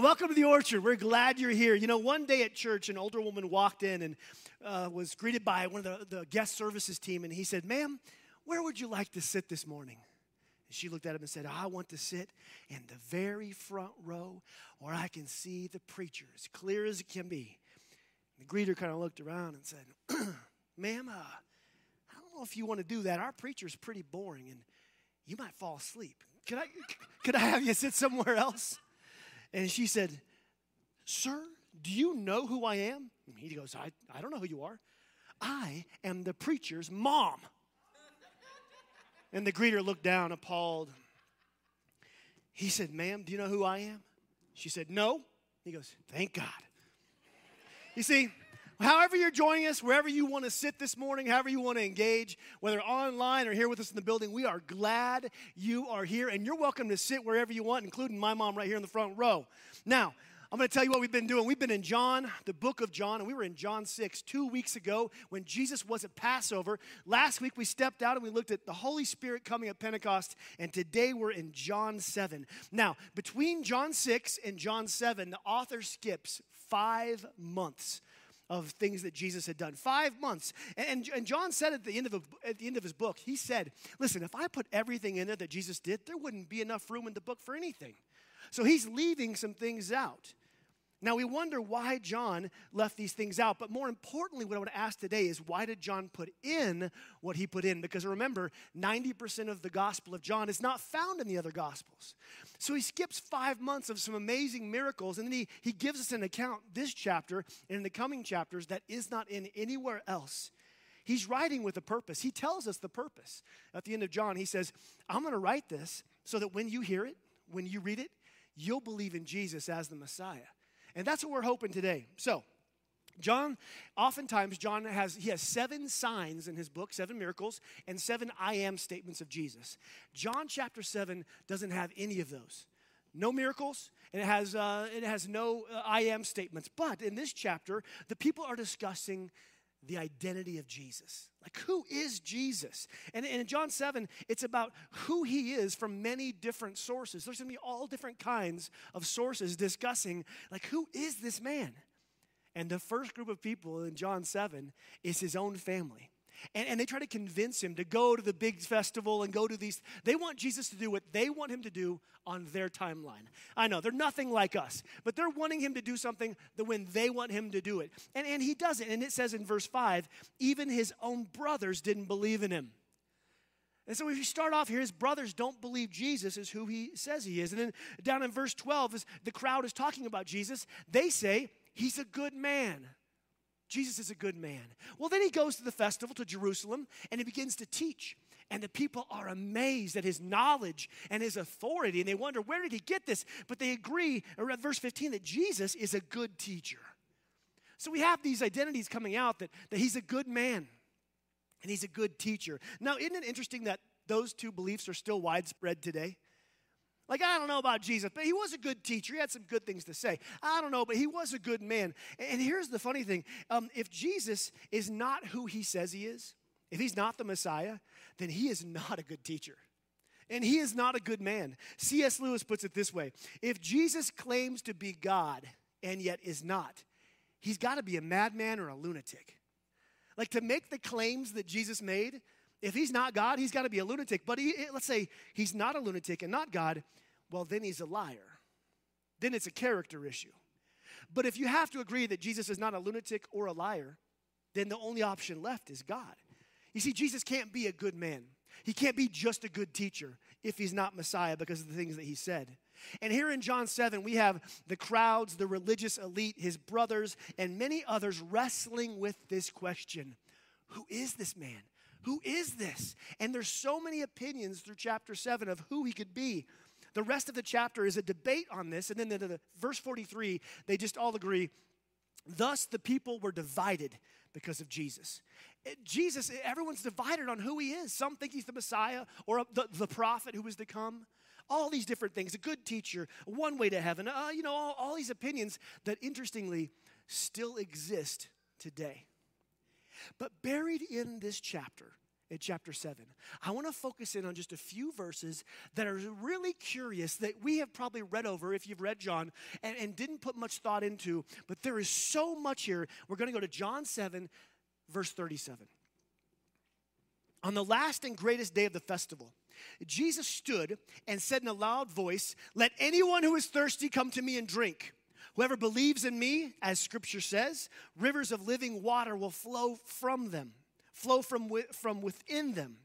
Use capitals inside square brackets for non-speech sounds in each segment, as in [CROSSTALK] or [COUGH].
Well, welcome to the orchard. We're glad you're here. You know, one day at church, an older woman walked in and uh, was greeted by one of the, the guest services team, and he said, Ma'am, where would you like to sit this morning? And she looked at him and said, I want to sit in the very front row where I can see the preacher as clear as it can be. And the greeter kind of looked around and said, [CLEARS THROAT] Ma'am, uh, I don't know if you want to do that. Our preacher's pretty boring and you might fall asleep. Could I, could I have you sit somewhere else? And she said, Sir, do you know who I am? He goes, I, I don't know who you are. I am the preacher's mom. And the greeter looked down, appalled. He said, Ma'am, do you know who I am? She said, No. He goes, Thank God. You see, however you're joining us, wherever you want to sit this morning, however you want to engage, whether online or here with us in the building, we are glad you are here. And you're welcome to sit wherever you want, including my mom right here in the front row. Now, I'm going to tell you what we've been doing. We've been in John, the book of John, and we were in John 6 two weeks ago when Jesus was at Passover. Last week we stepped out and we looked at the Holy Spirit coming at Pentecost, and today we're in John 7. Now, between John 6 and John 7, the author skips five months of things that Jesus had done. Five months. And, and John said at the, end of a, at the end of his book, he said, Listen, if I put everything in there that Jesus did, there wouldn't be enough room in the book for anything. So he's leaving some things out. Now, we wonder why John left these things out, but more importantly, what I want to ask today is why did John put in what he put in? Because remember, 90% of the Gospel of John is not found in the other Gospels. So he skips five months of some amazing miracles, and then he, he gives us an account this chapter and in the coming chapters that is not in anywhere else. He's writing with a purpose. He tells us the purpose. At the end of John, he says, I'm going to write this so that when you hear it, when you read it, you'll believe in Jesus as the Messiah. And that's what we're hoping today. So, John, oftentimes, John has, he has seven signs in his book, seven miracles, and seven I am statements of Jesus. John chapter 7 doesn't have any of those. No miracles, and it has, uh, it has no uh, I am statements. But in this chapter, the people are discussing the identity of Jesus. Like, who is Jesus? And, in John 7, it's about who he is from many different sources. There's gonna be all different kinds of sources discussing, like, who is this man? And the first group of people in John 7 is his own family. And, and they try to convince him to go to the big festival and go to these. They want Jesus to do what they want him to do on their timeline. I know, they're nothing like us, but they're wanting him to do something the when they want him to do it. And, and he does it. And it says in verse 5 even his own brothers didn't believe in him. And so if you start off here, his brothers don't believe Jesus is who he says he is. And then down in verse 12, as the crowd is talking about Jesus, they say, he's a good man. Jesus is a good man. Well, then he goes to the festival to Jerusalem and he begins to teach. And the people are amazed at his knowledge and his authority. And they wonder, where did he get this? But they agree, at verse 15, that Jesus is a good teacher. So we have these identities coming out that, that he's a good man and he's a good teacher. Now, isn't it interesting that those two beliefs are still widespread today? Like, I don't know about Jesus, but he was a good teacher. He had some good things to say. I don't know, but he was a good man. And here's the funny thing um, if Jesus is not who he says he is, if he's not the Messiah, then he is not a good teacher. And he is not a good man. C.S. Lewis puts it this way If Jesus claims to be God and yet is not, he's got to be a madman or a lunatic. Like to make the claims that Jesus made, if he's not God, he's got to be a lunatic. But he, let's say he's not a lunatic and not God, well, then he's a liar. Then it's a character issue. But if you have to agree that Jesus is not a lunatic or a liar, then the only option left is God. You see, Jesus can't be a good man. He can't be just a good teacher if he's not Messiah because of the things that he said. And here in John 7, we have the crowds, the religious elite, his brothers, and many others wrestling with this question Who is this man? Who is this? And there's so many opinions through chapter 7 of who he could be. The rest of the chapter is a debate on this. And then the, the, verse 43, they just all agree. Thus the people were divided because of Jesus. It, Jesus, everyone's divided on who he is. Some think he's the Messiah or the, the prophet who was to come. All these different things, a good teacher, one way to heaven, uh, you know, all, all these opinions that interestingly still exist today. But buried in this chapter at chapter 7. I want to focus in on just a few verses that are really curious that we have probably read over if you've read John and, and didn't put much thought into, but there is so much here. We're going to go to John 7, verse 37. On the last and greatest day of the festival, Jesus stood and said in a loud voice, Let anyone who is thirsty come to me and drink. Whoever believes in me, as scripture says, rivers of living water will flow from them, flow from, from within them.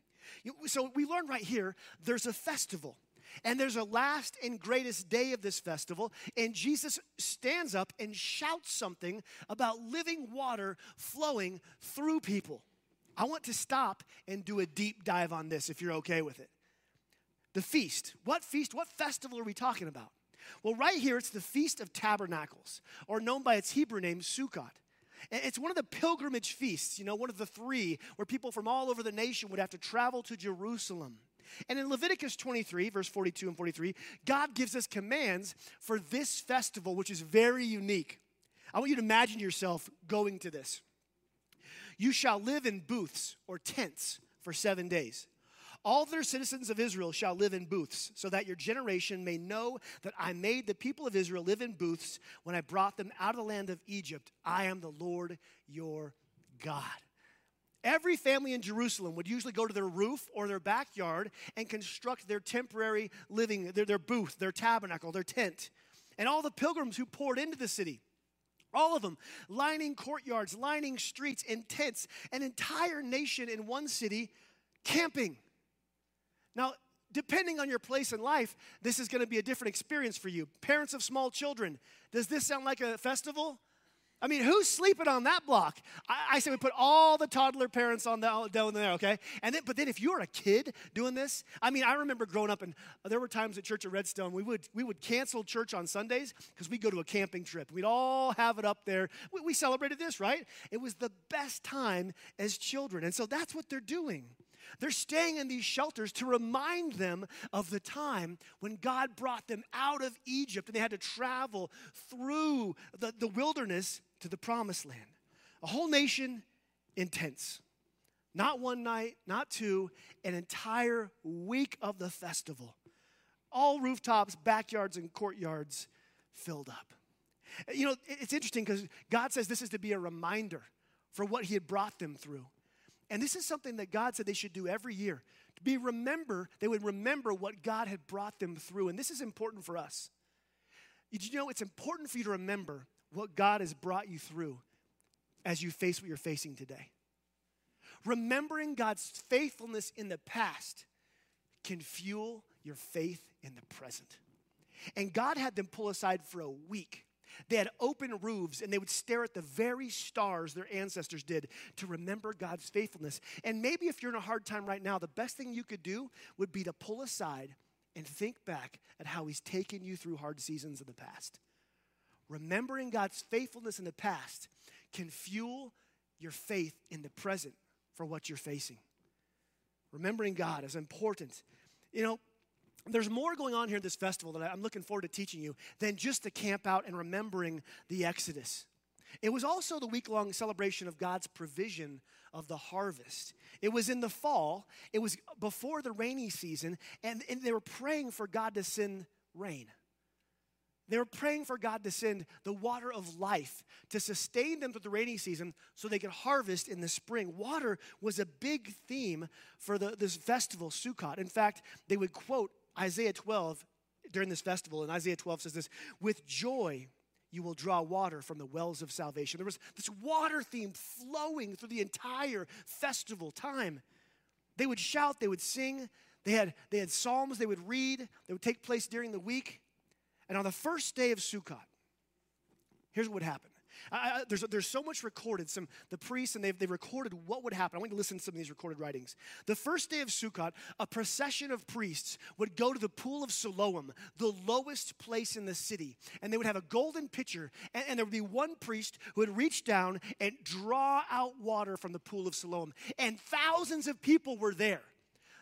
So we learn right here there's a festival. And there's a last and greatest day of this festival, and Jesus stands up and shouts something about living water flowing through people. I want to stop and do a deep dive on this if you're okay with it. The feast. What feast? What festival are we talking about? Well, right here, it's the Feast of Tabernacles, or known by its Hebrew name, Sukkot. It's one of the pilgrimage feasts, you know, one of the three where people from all over the nation would have to travel to Jerusalem. And in Leviticus 23, verse 42 and 43, God gives us commands for this festival, which is very unique. I want you to imagine yourself going to this. You shall live in booths or tents for seven days. All their citizens of Israel shall live in booths, so that your generation may know that I made the people of Israel live in booths when I brought them out of the land of Egypt. I am the Lord your God. Every family in Jerusalem would usually go to their roof or their backyard and construct their temporary living, their, their booth, their tabernacle, their tent. And all the pilgrims who poured into the city, all of them lining courtyards, lining streets in tents, an entire nation in one city camping. Now, depending on your place in life, this is going to be a different experience for you. Parents of small children, does this sound like a festival? I mean, who's sleeping on that block? I, I, say we put all the toddler parents on the, down there, okay? And then, but then if you're a kid doing this, I mean, I remember growing up, and uh, there were times at Church at Redstone we would we would cancel church on Sundays because we'd go to a camping trip. We'd all have it up there. We, we celebrated this, right? It was the best time as children, and so that's what they're doing. They're staying in these shelters to remind them of the time when God brought them out of Egypt and they had to travel through the, the wilderness to the promised land. A whole nation in tents. Not one night, not two, an entire week of the festival. All rooftops, backyards, and courtyards filled up. You know, it's interesting because God says this is to be a reminder for what He had brought them through. And this is something that God said they should do every year. To be remember, they would remember what God had brought them through. And this is important for us. Did you know it's important for you to remember what God has brought you through as you face what you're facing today? Remembering God's faithfulness in the past can fuel your faith in the present. And God had them pull aside for a week they had open roofs and they would stare at the very stars their ancestors did to remember God's faithfulness. And maybe if you're in a hard time right now, the best thing you could do would be to pull aside and think back at how He's taken you through hard seasons in the past. Remembering God's faithfulness in the past can fuel your faith in the present for what you're facing. Remembering God is important. You know, there's more going on here at this festival that I'm looking forward to teaching you than just to camp out and remembering the Exodus. It was also the week long celebration of God's provision of the harvest. It was in the fall, it was before the rainy season, and, and they were praying for God to send rain. They were praying for God to send the water of life to sustain them through the rainy season so they could harvest in the spring. Water was a big theme for the, this festival, Sukkot. In fact, they would quote Isaiah 12 during this festival, and Isaiah 12 says this With joy, you will draw water from the wells of salvation. There was this water theme flowing through the entire festival time. They would shout, they would sing, they had, they had psalms they would read, they would take place during the week. And on the first day of Sukkot, here's what would happen I, I, there's, there's so much recorded. Some the priests and they've, they've recorded what would happen. I want you to listen to some of these recorded writings. The first day of Sukkot, a procession of priests would go to the pool of Siloam, the lowest place in the city, and they would have a golden pitcher, and, and there would be one priest who would reach down and draw out water from the pool of Siloam, and thousands of people were there.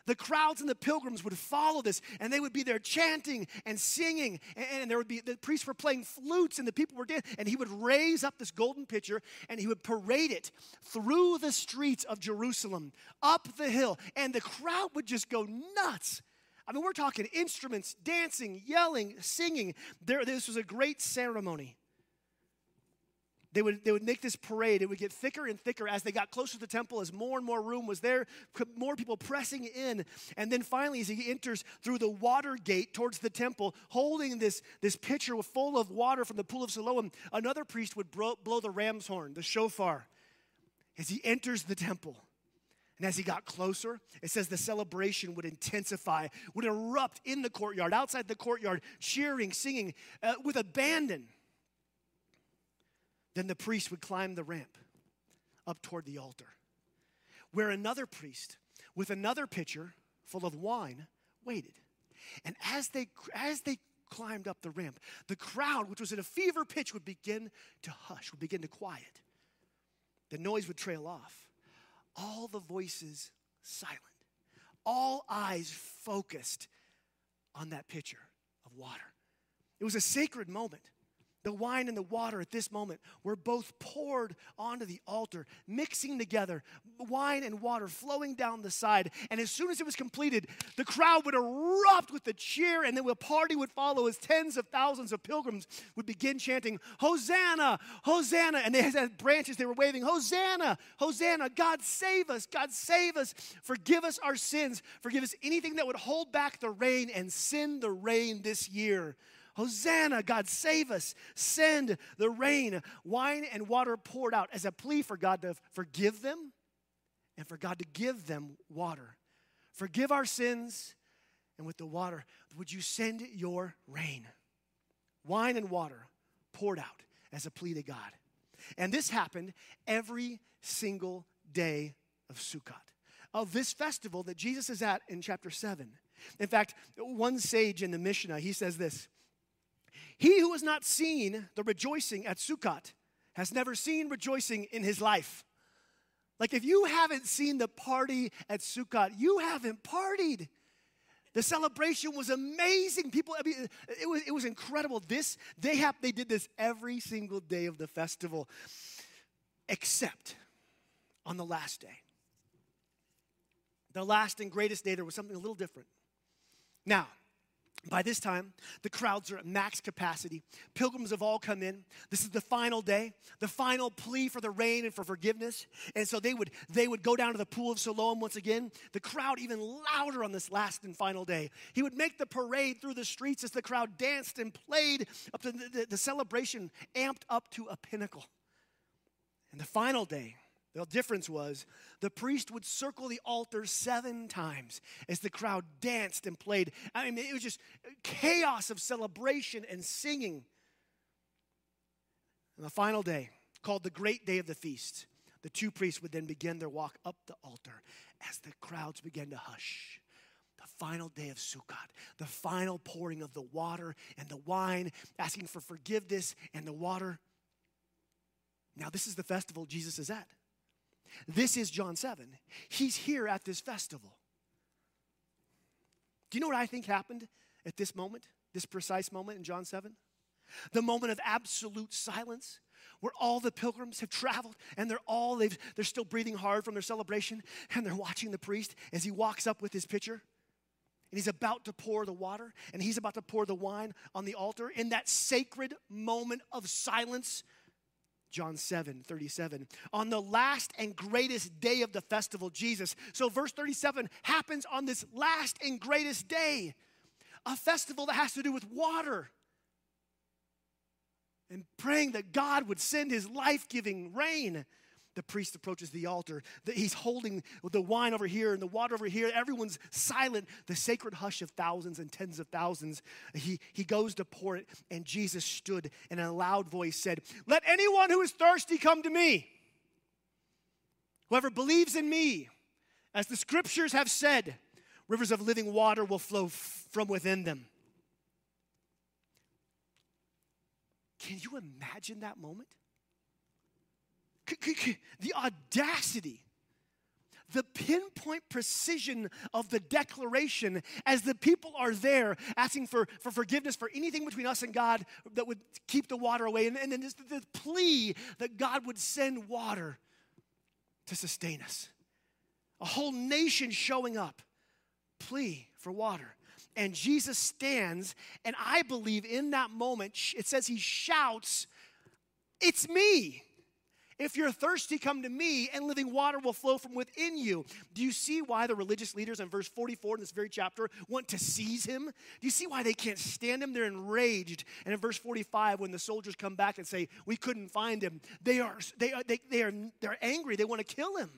The crowds and the pilgrims would follow this, and they would be there chanting and singing. And, and there would be the priests were playing flutes, and the people were dancing. And he would raise up this golden pitcher, and he would parade it through the streets of Jerusalem, up the hill, and the crowd would just go nuts. I mean, we're talking instruments, dancing, yelling, singing. There, this was a great ceremony. They would, they would make this parade. It would get thicker and thicker as they got closer to the temple, as more and more room was there, more people pressing in. And then finally, as he enters through the water gate towards the temple, holding this, this pitcher full of water from the pool of Siloam, another priest would blow, blow the ram's horn, the shofar, as he enters the temple. And as he got closer, it says the celebration would intensify, would erupt in the courtyard, outside the courtyard, cheering, singing uh, with abandon. Then the priest would climb the ramp up toward the altar, where another priest with another pitcher full of wine waited. And as they, as they climbed up the ramp, the crowd, which was at a fever pitch, would begin to hush, would begin to quiet. The noise would trail off. All the voices silent, all eyes focused on that pitcher of water. It was a sacred moment. The wine and the water at this moment were both poured onto the altar, mixing together, wine and water flowing down the side. And as soon as it was completed, the crowd would erupt with a cheer, and then a party would follow as tens of thousands of pilgrims would begin chanting, Hosanna, Hosanna. And they had branches they were waving, Hosanna, Hosanna, God save us, God save us, forgive us our sins, forgive us anything that would hold back the rain and send the rain this year. Hosanna, God save us. Send the rain, wine and water poured out as a plea for God to forgive them and for God to give them water. Forgive our sins, and with the water, would you send your rain? Wine and water poured out as a plea to God. And this happened every single day of Sukkot, of this festival that Jesus is at in chapter 7. In fact, one sage in the Mishnah, he says this he who has not seen the rejoicing at Sukkot has never seen rejoicing in his life. Like if you haven't seen the party at Sukkot, you haven't partied. The celebration was amazing. People, I mean, it was, it was incredible. This, they have, they did this every single day of the festival, except on the last day. The last and greatest day, there was something a little different. Now, by this time, the crowds are at max capacity. Pilgrims have all come in. This is the final day, the final plea for the rain and for forgiveness. And so they would, they would go down to the pool of Siloam once again. The crowd even louder on this last and final day. He would make the parade through the streets as the crowd danced and played up to the, the, the celebration amped up to a pinnacle. And the final day, the difference was the priest would circle the altar seven times as the crowd danced and played. I mean, it was just chaos of celebration and singing. And the final day, called the great day of the feast, the two priests would then begin their walk up the altar as the crowds began to hush. The final day of Sukkot, the final pouring of the water and the wine, asking for forgiveness and the water. Now, this is the festival Jesus is at. This is John 7. He's here at this festival. Do you know what I think happened at this moment, this precise moment in John 7? The moment of absolute silence where all the pilgrims have traveled and they're all they've, they're still breathing hard from their celebration and they're watching the priest as he walks up with his pitcher and he's about to pour the water and he's about to pour the wine on the altar in that sacred moment of silence John 7 37. On the last and greatest day of the festival, Jesus. So, verse 37 happens on this last and greatest day, a festival that has to do with water. And praying that God would send his life giving rain the priest approaches the altar. He's holding the wine over here and the water over here. Everyone's silent. The sacred hush of thousands and tens of thousands. He, he goes to pour it, and Jesus stood and in a loud voice said, Let anyone who is thirsty come to me. Whoever believes in me, as the scriptures have said, rivers of living water will flow f- from within them. Can you imagine that moment? The audacity, the pinpoint precision of the declaration as the people are there asking for, for forgiveness for anything between us and God that would keep the water away. And, and then this, the plea that God would send water to sustain us. A whole nation showing up, plea for water. And Jesus stands, and I believe in that moment, it says he shouts, It's me. If you're thirsty, come to me, and living water will flow from within you. Do you see why the religious leaders in verse 44 in this very chapter want to seize him? Do you see why they can't stand him? They're enraged. And in verse 45, when the soldiers come back and say, We couldn't find him, they are, they are, they, they are they're angry. They want to kill him.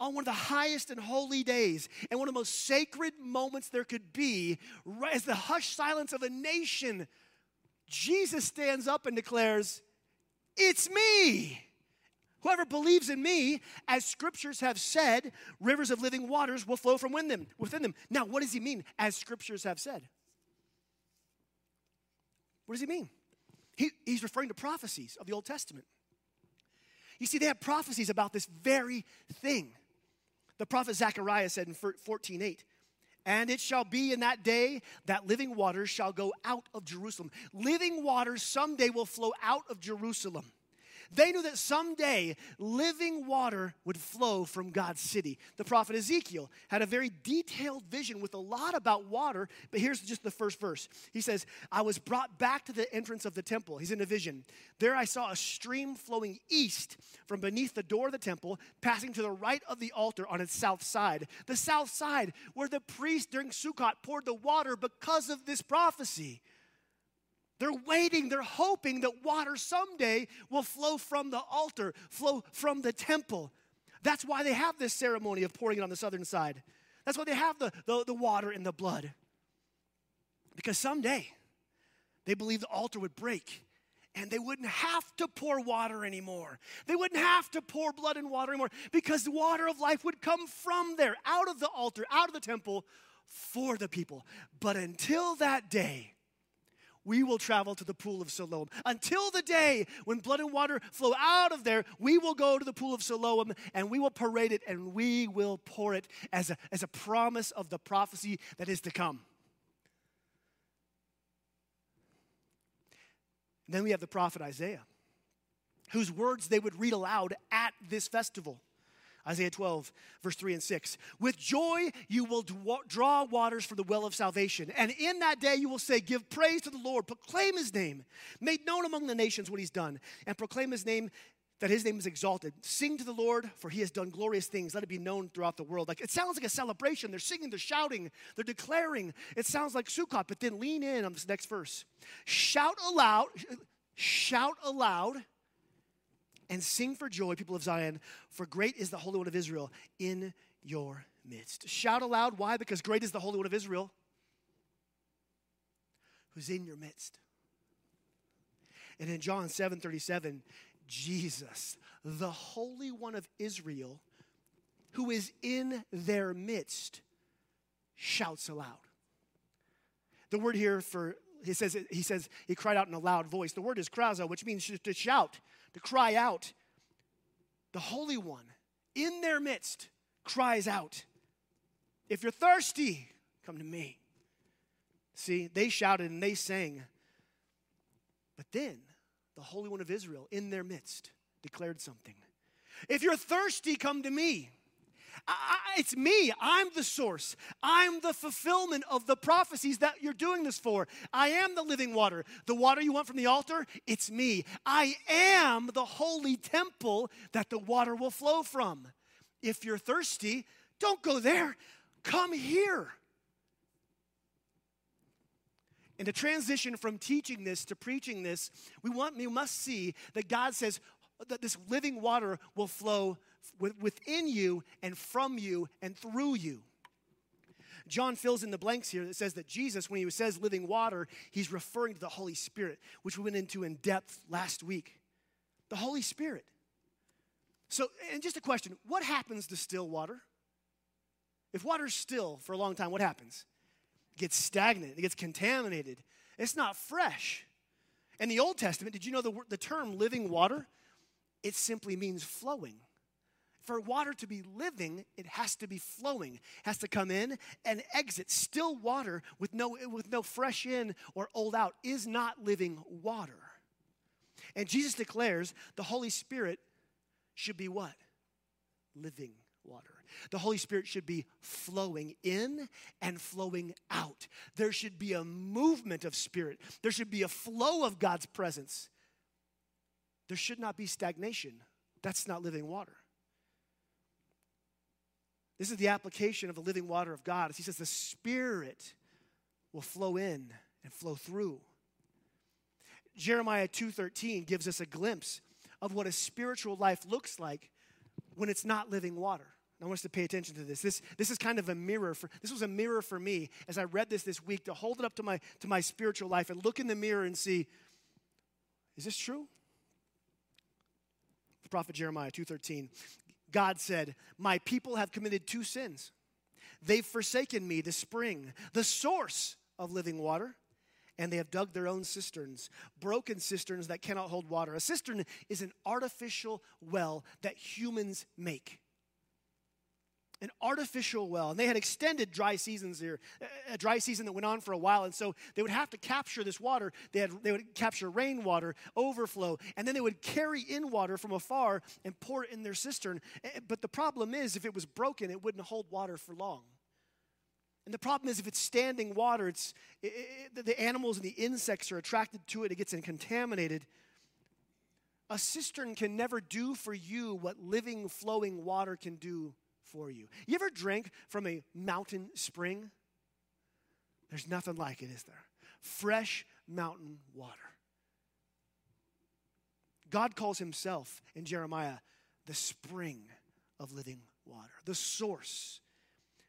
On one of the highest and holy days, and one of the most sacred moments there could be, as the hushed silence of a nation, Jesus stands up and declares, it's me. Whoever believes in me, as scriptures have said, rivers of living waters will flow from within them. Within them. Now, what does he mean? As scriptures have said. What does he mean? He, he's referring to prophecies of the Old Testament. You see, they have prophecies about this very thing. The prophet Zechariah said in 14:8, and it shall be in that day that living waters shall go out of Jerusalem. Living waters someday will flow out of Jerusalem. They knew that someday living water would flow from God's city. The prophet Ezekiel had a very detailed vision with a lot about water, but here's just the first verse. He says, I was brought back to the entrance of the temple. He's in a vision. There I saw a stream flowing east from beneath the door of the temple, passing to the right of the altar on its south side. The south side, where the priest during Sukkot poured the water because of this prophecy. They're waiting, they're hoping that water someday will flow from the altar, flow from the temple. That's why they have this ceremony of pouring it on the southern side. That's why they have the, the, the water and the blood. Because someday they believe the altar would break and they wouldn't have to pour water anymore. They wouldn't have to pour blood and water anymore because the water of life would come from there, out of the altar, out of the temple for the people. But until that day, we will travel to the pool of Siloam. Until the day when blood and water flow out of there, we will go to the pool of Siloam and we will parade it and we will pour it as a, as a promise of the prophecy that is to come. Then we have the prophet Isaiah, whose words they would read aloud at this festival. Isaiah 12, verse 3 and 6. With joy you will draw waters for the well of salvation. And in that day you will say, Give praise to the Lord, proclaim his name, made known among the nations what he's done, and proclaim his name that his name is exalted. Sing to the Lord, for he has done glorious things. Let it be known throughout the world. Like it sounds like a celebration. They're singing, they're shouting, they're declaring. It sounds like Sukkot, but then lean in on this next verse. Shout aloud, shout aloud and sing for joy, people of Zion, for great is the Holy One of Israel in your midst. Shout aloud. Why? Because great is the Holy One of Israel who's in your midst. And in John 7 37, Jesus, the Holy One of Israel, who is in their midst, shouts aloud. The word here for he says he says he cried out in a loud voice. The word is krazo, which means to shout to cry out. The Holy One in their midst cries out, If you're thirsty, come to me. See, they shouted and they sang. But then the Holy One of Israel in their midst declared something. If you're thirsty, come to me. I, it's me. I'm the source. I'm the fulfillment of the prophecies that you're doing this for. I am the living water. The water you want from the altar, it's me. I am the holy temple that the water will flow from. If you're thirsty, don't go there. Come here. And to transition from teaching this to preaching this, we want we must see that God says that this living water will flow within you and from you and through you. John fills in the blanks here that says that Jesus, when he says living water, he's referring to the Holy Spirit, which we went into in depth last week. The Holy Spirit. So, and just a question what happens to still water? If water's still for a long time, what happens? It gets stagnant, it gets contaminated, it's not fresh. In the Old Testament, did you know the, the term living water? It simply means flowing. For water to be living, it has to be flowing, it has to come in and exit. Still water with no, with no fresh in or old out is not living water. And Jesus declares the Holy Spirit should be what? Living water. The Holy Spirit should be flowing in and flowing out. There should be a movement of Spirit, there should be a flow of God's presence. There should not be stagnation. That's not living water. This is the application of the living water of God. As he says, the Spirit will flow in and flow through. Jeremiah 2:13 gives us a glimpse of what a spiritual life looks like when it's not living water. I want us to pay attention to this. This, this is kind of a mirror for this was a mirror for me as I read this this week to hold it up to my to my spiritual life and look in the mirror and see is this true? The prophet Jeremiah 2:13 God said, "My people have committed two sins. They've forsaken me, the spring, the source of living water." and they have dug their own cisterns, broken cisterns that cannot hold water. A cistern is an artificial well that humans make an artificial well. And they had extended dry seasons here, a dry season that went on for a while. And so they would have to capture this water. They, had, they would capture rainwater, overflow, and then they would carry in water from afar and pour it in their cistern. Eh, eh, but the problem is, if it was broken, it wouldn't hold water for long. And the problem is, if it's standing water, it's, it, it, the animals and the insects are attracted to it, it gets contaminated. A cistern can never do for you what living, flowing water can do for you. You ever drink from a mountain spring? There's nothing like it, is there? Fresh mountain water. God calls himself in Jeremiah the spring of living water, the source.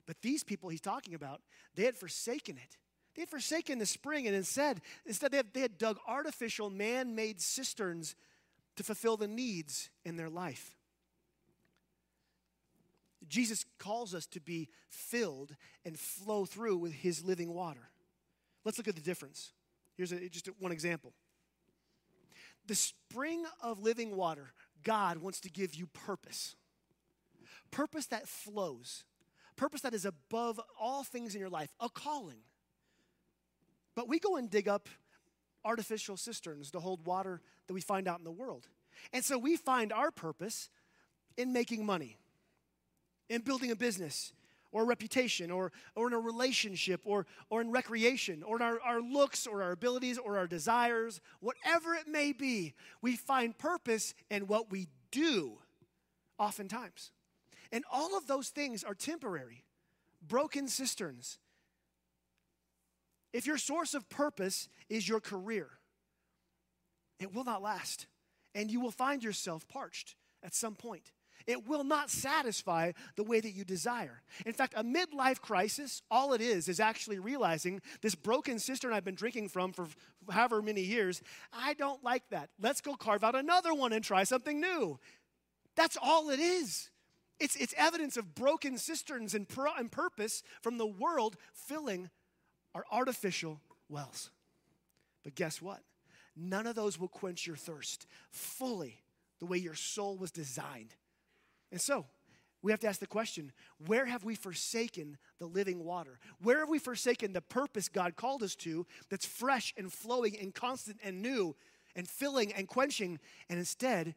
But these people he's talking about, they had forsaken it. They had forsaken the spring and instead, instead they, had, they had dug artificial man made cisterns to fulfill the needs in their life. Jesus calls us to be filled and flow through with his living water. Let's look at the difference. Here's a, just one example. The spring of living water, God wants to give you purpose. Purpose that flows, purpose that is above all things in your life, a calling. But we go and dig up artificial cisterns to hold water that we find out in the world. And so we find our purpose in making money in building a business or a reputation or, or in a relationship or, or in recreation or in our, our looks or our abilities or our desires, whatever it may be, we find purpose in what we do oftentimes. And all of those things are temporary, broken cisterns. If your source of purpose is your career, it will not last. And you will find yourself parched at some point. It will not satisfy the way that you desire. In fact, a midlife crisis, all it is, is actually realizing this broken cistern I've been drinking from for however many years, I don't like that. Let's go carve out another one and try something new. That's all it is. It's, it's evidence of broken cisterns and, and purpose from the world filling our artificial wells. But guess what? None of those will quench your thirst fully the way your soul was designed. And so, we have to ask the question where have we forsaken the living water? Where have we forsaken the purpose God called us to that's fresh and flowing and constant and new and filling and quenching, and instead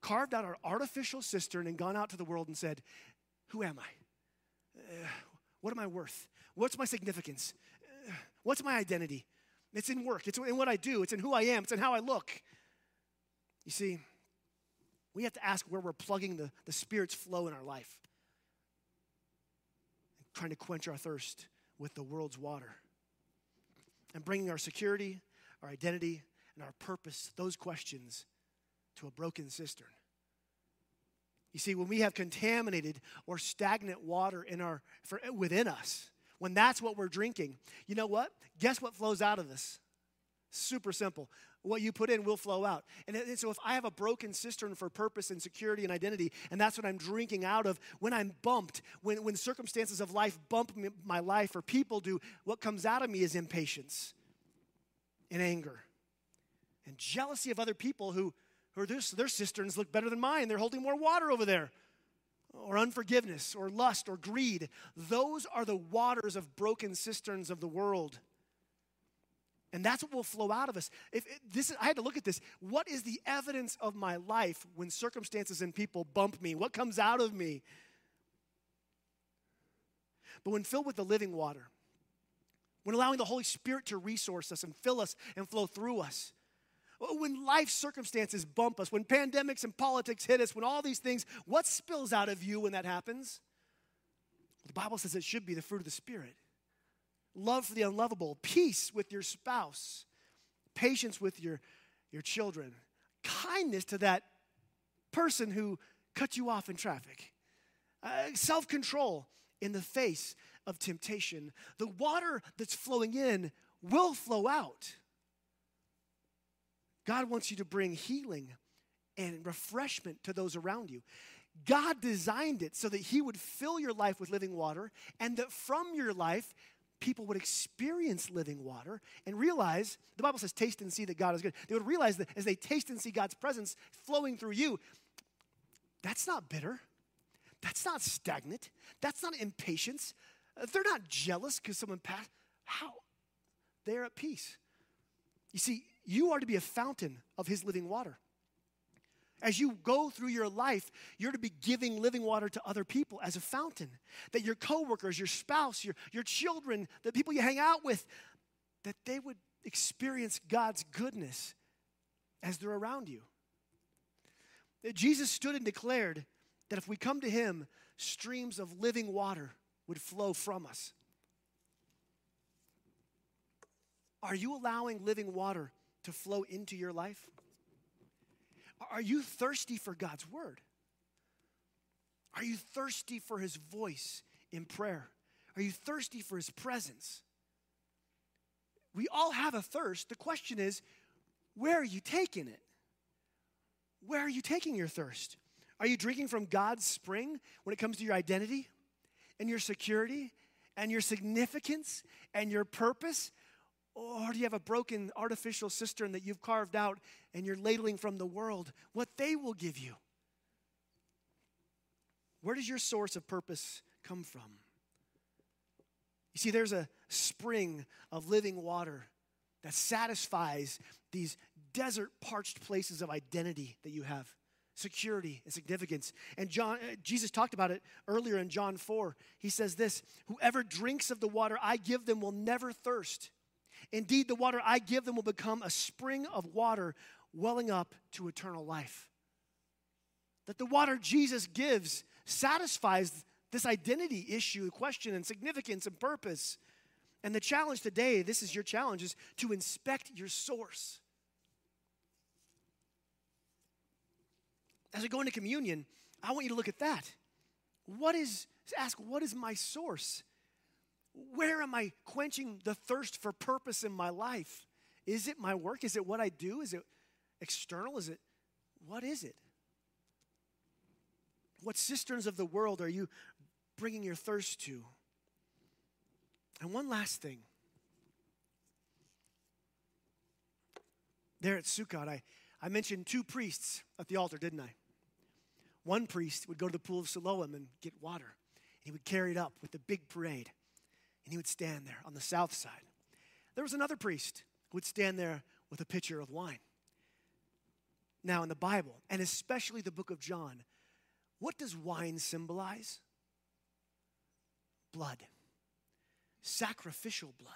carved out our artificial cistern and gone out to the world and said, Who am I? Uh, what am I worth? What's my significance? Uh, what's my identity? It's in work, it's in what I do, it's in who I am, it's in how I look. You see, we have to ask where we're plugging the, the Spirit's flow in our life and trying to quench our thirst with the world's water and bringing our security, our identity, and our purpose, those questions, to a broken cistern. You see, when we have contaminated or stagnant water in our, for, within us, when that's what we're drinking, you know what? Guess what flows out of this? Super simple what you put in will flow out. And, so if I have a broken cistern for purpose and security and identity, and that's what I'm drinking out of, when I'm bumped, when, when circumstances of life bump my life or people do, what comes out of me is impatience and anger and jealousy of other people who, who their cisterns look better than mine. They're holding more water over there. or unforgiveness or lust or greed. Those are the waters of broken cisterns of the world. And that's what will flow out of us. If this is, I had to look at this. What is the evidence of my life when circumstances and people bump me? What comes out of me? But when filled with the living water, when allowing the Holy Spirit to resource us and fill us and flow through us, oh, when life circumstances bump us, when pandemics and politics hit us, when all these things, what spills out of you when that happens? The Bible says it should be the fruit of the Spirit love for the unlovable, peace with your spouse, patience with your, your children, kindness to that person who cut you off in traffic, uh, self control in the face of temptation. The water that's flowing in will flow out. God wants you to bring healing and refreshment to those around you. God designed it so that He would fill your life with living water and that from your life, people would experience living water and realize the Bible says, taste and see that God is good. They would realize that as they taste and see God's presence flowing through you, that's not bitter. That's not stagnant. That's not impatience. Uh, they're not jealous because someone passed. How? They're at peace. You see, you are to be a fountain of His living water. As you go through your life, you're to be giving living water to other people as a fountain. That your coworkers, your spouse, your, your children, the people you hang out with, that they would experience God's goodness as they're around you. That Jesus stood and declared that if we come to Him, streams of living water would flow from us. Are you allowing living water to flow into your life? Are you thirsty for God's word? Are you thirsty for his voice in prayer? Are you thirsty for his presence? We all have a thirst. The question is, where are you taking it? Where are you taking your thirst? Are you drinking from God's spring when it comes to your identity and your security and your significance and your purpose? Or do you have a broken artificial cistern that you've carved out and you're ladling from the world what they will give you? Where does your source of purpose come from? You see, there's a spring of living water that satisfies these desert parched places of identity that you have security and significance and john uh, jesus talked about it earlier in john 4 he says this whoever drinks of the water i give them will never thirst Indeed, the water I give them will become a spring of water welling up to eternal life. That the water Jesus gives satisfies this identity issue, question, and significance and purpose. And the challenge today, this is your challenge, is to inspect your source. As we go into communion, I want you to look at that. What is, ask, what is my source? Where am I quenching the thirst for purpose in my life? Is it my work? Is it what I do? Is it external? Is it what is it? What cisterns of the world are you bringing your thirst to? And one last thing. There at Sukkot, I, I mentioned two priests at the altar, didn't I? One priest would go to the pool of Siloam and get water. and He would carry it up with the big parade and he would stand there on the south side. There was another priest who would stand there with a pitcher of wine. Now, in the Bible, and especially the book of John, what does wine symbolize? Blood, sacrificial blood.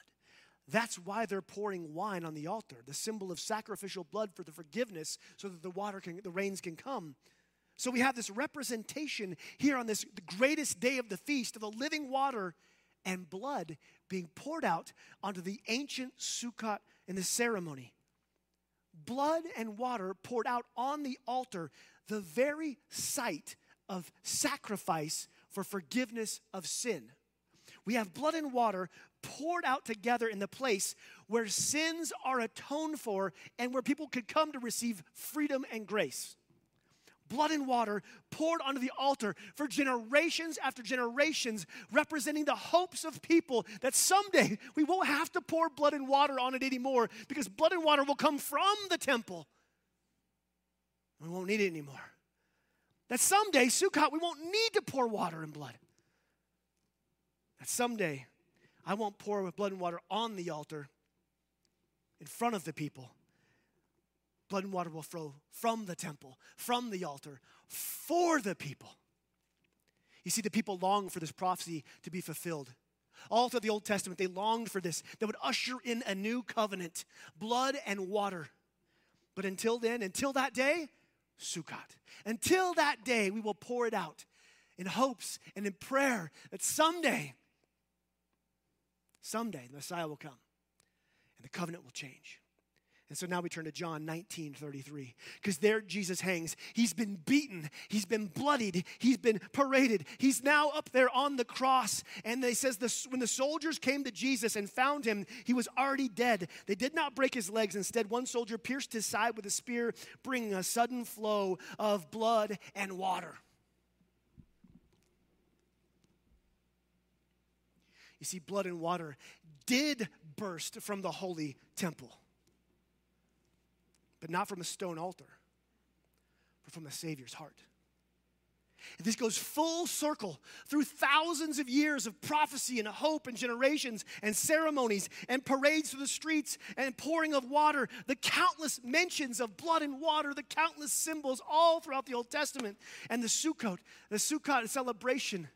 That's why they're pouring wine on the altar, the symbol of sacrificial blood for the forgiveness so that the water can, the rains can come. So we have this representation here on this the greatest day of the feast of the living water and blood being poured out onto the ancient Sukkot in the ceremony. Blood and water poured out on the altar, the very site of sacrifice for forgiveness of sin. We have blood and water poured out together in the place where sins are atoned for and where people could come to receive freedom and grace blood and water poured onto the altar for generations after generations, representing the hopes of people that someday we won't have to pour blood and water on it anymore because blood and water will come from the temple. We won't need it anymore. That someday, Sukkot, we won't need to pour water and blood. That someday, I won't pour blood and water on the altar in front of the people. Blood and water will flow from the temple, from the altar, for the people. You see, the people long for this prophecy to be fulfilled. All through the Old Testament, they longed for this that would usher in a new covenant blood and water. But until then, until that day, Sukkot. Until that day, we will pour it out in hopes and in prayer that someday, someday, the Messiah will come and the covenant will change. And so now we turn to John 19 33, because there Jesus hangs. He's been beaten, he's been bloodied, he's been paraded. He's now up there on the cross. And they says this, when the soldiers came to Jesus and found him, he was already dead. They did not break his legs. Instead, one soldier pierced his side with a spear, bringing a sudden flow of blood and water. You see, blood and water did burst from the holy temple but not from a stone altar, but from the Savior's heart. And this goes full circle through thousands of years of prophecy and hope and generations and ceremonies and parades through the streets and pouring of water, the countless mentions of blood and water, the countless symbols all throughout the Old Testament, and the Sukkot, the Sukkot celebration,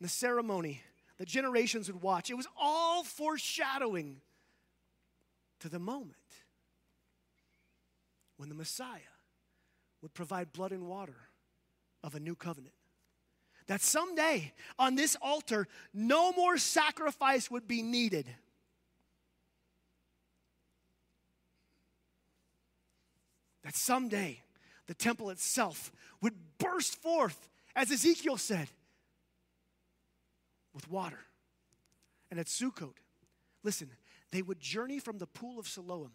the ceremony the generations would watch. It was all foreshadowing to the moment when the Messiah would provide blood and water of a new covenant. That someday on this altar, no more sacrifice would be needed. That someday the temple itself would burst forth, as Ezekiel said, with water. And at Sukkot, listen, they would journey from the pool of Siloam,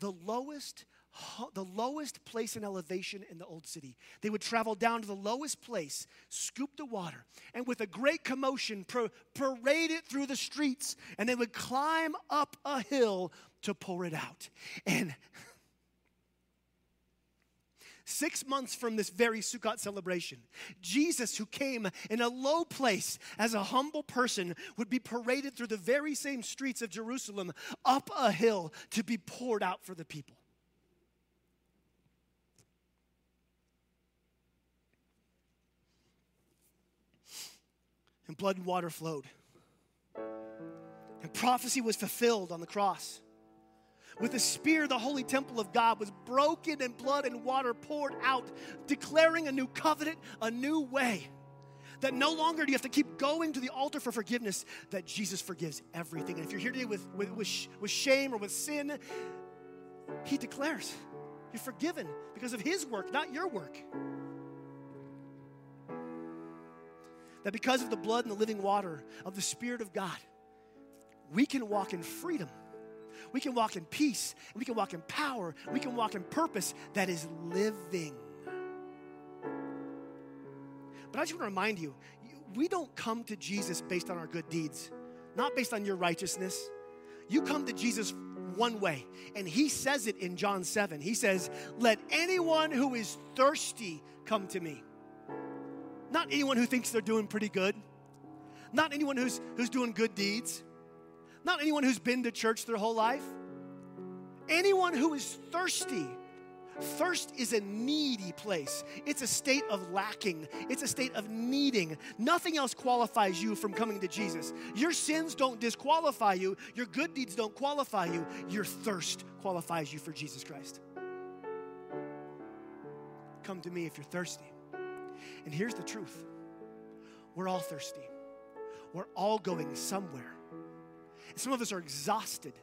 the lowest the lowest place in elevation in the old city. They would travel down to the lowest place, scoop the water, and with a great commotion, parade it through the streets, and they would climb up a hill to pour it out. And six months from this very Sukkot celebration, Jesus, who came in a low place as a humble person, would be paraded through the very same streets of Jerusalem up a hill to be poured out for the people. And blood and water flowed. And prophecy was fulfilled on the cross. With a spear, the holy temple of God was broken and blood and water poured out, declaring a new covenant, a new way. That no longer do you have to keep going to the altar for forgiveness, that Jesus forgives everything. And if you're here today with, with, with, with shame or with sin, He declares you're forgiven because of His work, not your work. That because of the blood and the living water of the Spirit of God, we can walk in freedom. We can walk in peace. We can walk in power. We can walk in purpose that is living. But I just want to remind you we don't come to Jesus based on our good deeds, not based on your righteousness. You come to Jesus one way, and He says it in John 7. He says, Let anyone who is thirsty come to me. Not anyone who thinks they're doing pretty good. Not anyone who's, who's doing good deeds. Not anyone who's been to church their whole life. Anyone who is thirsty. Thirst is a needy place. It's a state of lacking. It's a state of needing. Nothing else qualifies you from coming to Jesus. Your sins don't disqualify you, your good deeds don't qualify you. Your thirst qualifies you for Jesus Christ. Come to me if you're thirsty. And here's the truth we're all thirsty, we're all going somewhere. Some of us are exhausted.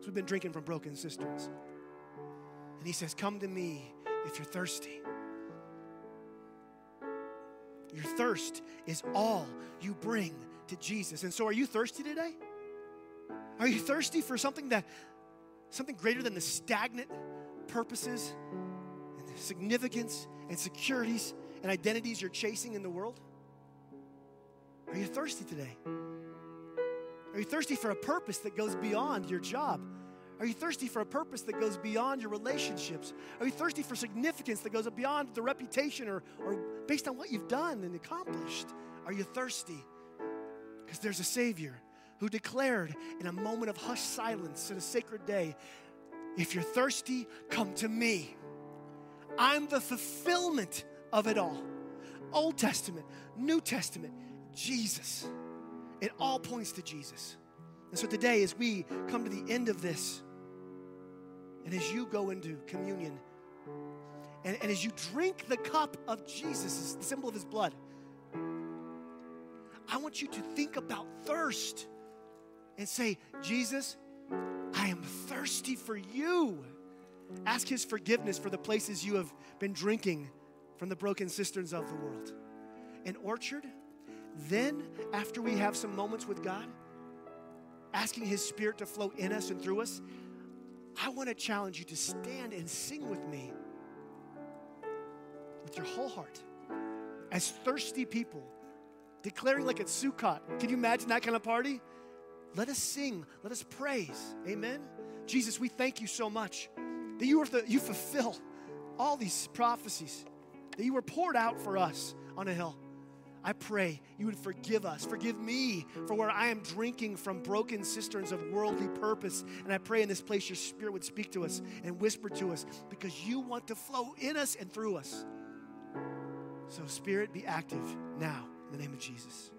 So we've been drinking from broken cisterns. And he says, Come to me if you're thirsty. Your thirst is all you bring to Jesus. And so are you thirsty today? Are you thirsty for something that something greater than the stagnant purposes significance and securities and identities you're chasing in the world? Are you thirsty today? Are you thirsty for a purpose that goes beyond your job? Are you thirsty for a purpose that goes beyond your relationships? Are you thirsty for significance that goes beyond the reputation or, or based on what you've done and accomplished? Are you thirsty? Because there's a Savior who declared in a moment of hushed silence in a sacred day if you're thirsty, come to me. I'm the fulfillment of it all. Old Testament, New Testament, Jesus. It all points to Jesus. And so today, as we come to the end of this, and as you go into communion, and, and as you drink the cup of Jesus, the symbol of his blood, I want you to think about thirst and say, Jesus, I am thirsty for you. Ask his forgiveness for the places you have been drinking from the broken cisterns of the world. An Orchard, then after we have some moments with God, asking his spirit to flow in us and through us, I want to challenge you to stand and sing with me with your whole heart as thirsty people, declaring like at Sukkot. Can you imagine that kind of party? Let us sing, let us praise. Amen. Jesus, we thank you so much that you, you fulfill all these prophecies, that you were poured out for us on a hill. I pray you would forgive us. Forgive me for where I am drinking from broken cisterns of worldly purpose. And I pray in this place your spirit would speak to us and whisper to us because you want to flow in us and through us. So, Spirit, be active now in the name of Jesus.